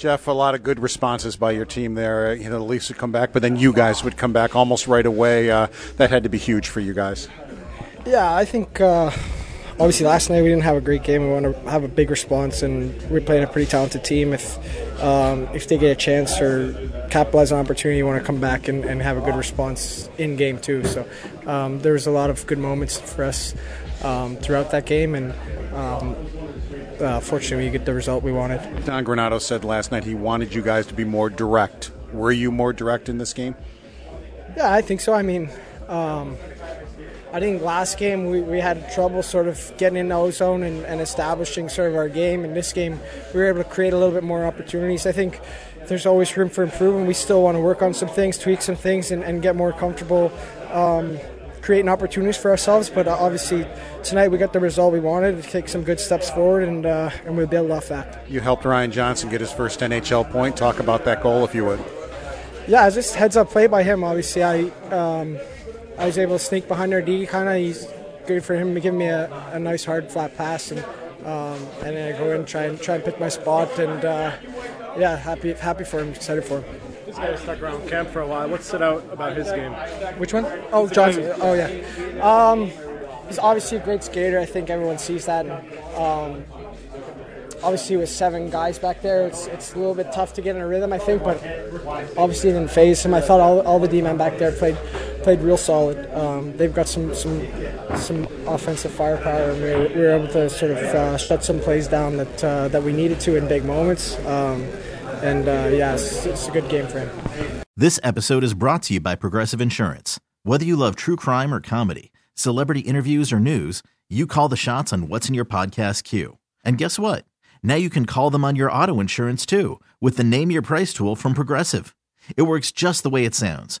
Jeff, a lot of good responses by your team there. You know, the Leafs would come back, but then you guys would come back almost right away. Uh, that had to be huge for you guys. Yeah, I think uh, obviously last night we didn't have a great game. We want to have a big response, and we're playing a pretty talented team. If um, if they get a chance or capitalize on opportunity, you want to come back and, and have a good response in game too. So um, there was a lot of good moments for us um, throughout that game, and um, uh, fortunately, we get the result we wanted. Don Granato said last night he wanted you guys to be more direct. Were you more direct in this game? Yeah, I think so. I mean, um, I think last game we, we had trouble sort of getting in the ozone and, and establishing sort of our game. In this game, we were able to create a little bit more opportunities. I think there's always room for improvement. We still want to work on some things, tweak some things, and, and get more comfortable. Um, creating opportunities for ourselves. But uh, obviously, tonight we got the result we wanted to take some good steps forward, and uh, and we build off that. You helped Ryan Johnson get his first NHL point. Talk about that goal, if you would. Yeah, just heads up play by him. Obviously, I um, I was able to sneak behind our D. Kind of, he's good for him to give me a, a nice hard flat pass, and um, and then I go in and try and try and pick my spot, and uh, yeah, happy happy for him, excited for him. This guy stuck around camp for a while. What stood out about his game? Which one? Oh, Johnson. Oh, yeah. Um, he's obviously a great skater. I think everyone sees that. Um, obviously, with seven guys back there, it's, it's a little bit tough to get in a rhythm, I think. But obviously, didn't faze him. I thought all, all the D men back there played played real solid. Um, they've got some some some offensive firepower, and we were, we were able to sort of uh, shut some plays down that uh, that we needed to in big moments. Um, and uh, yeah, it's, it's a good game for him. This episode is brought to you by Progressive Insurance. Whether you love true crime or comedy, celebrity interviews or news, you call the shots on what's in your podcast queue. And guess what? Now you can call them on your auto insurance too with the Name Your Price tool from Progressive. It works just the way it sounds.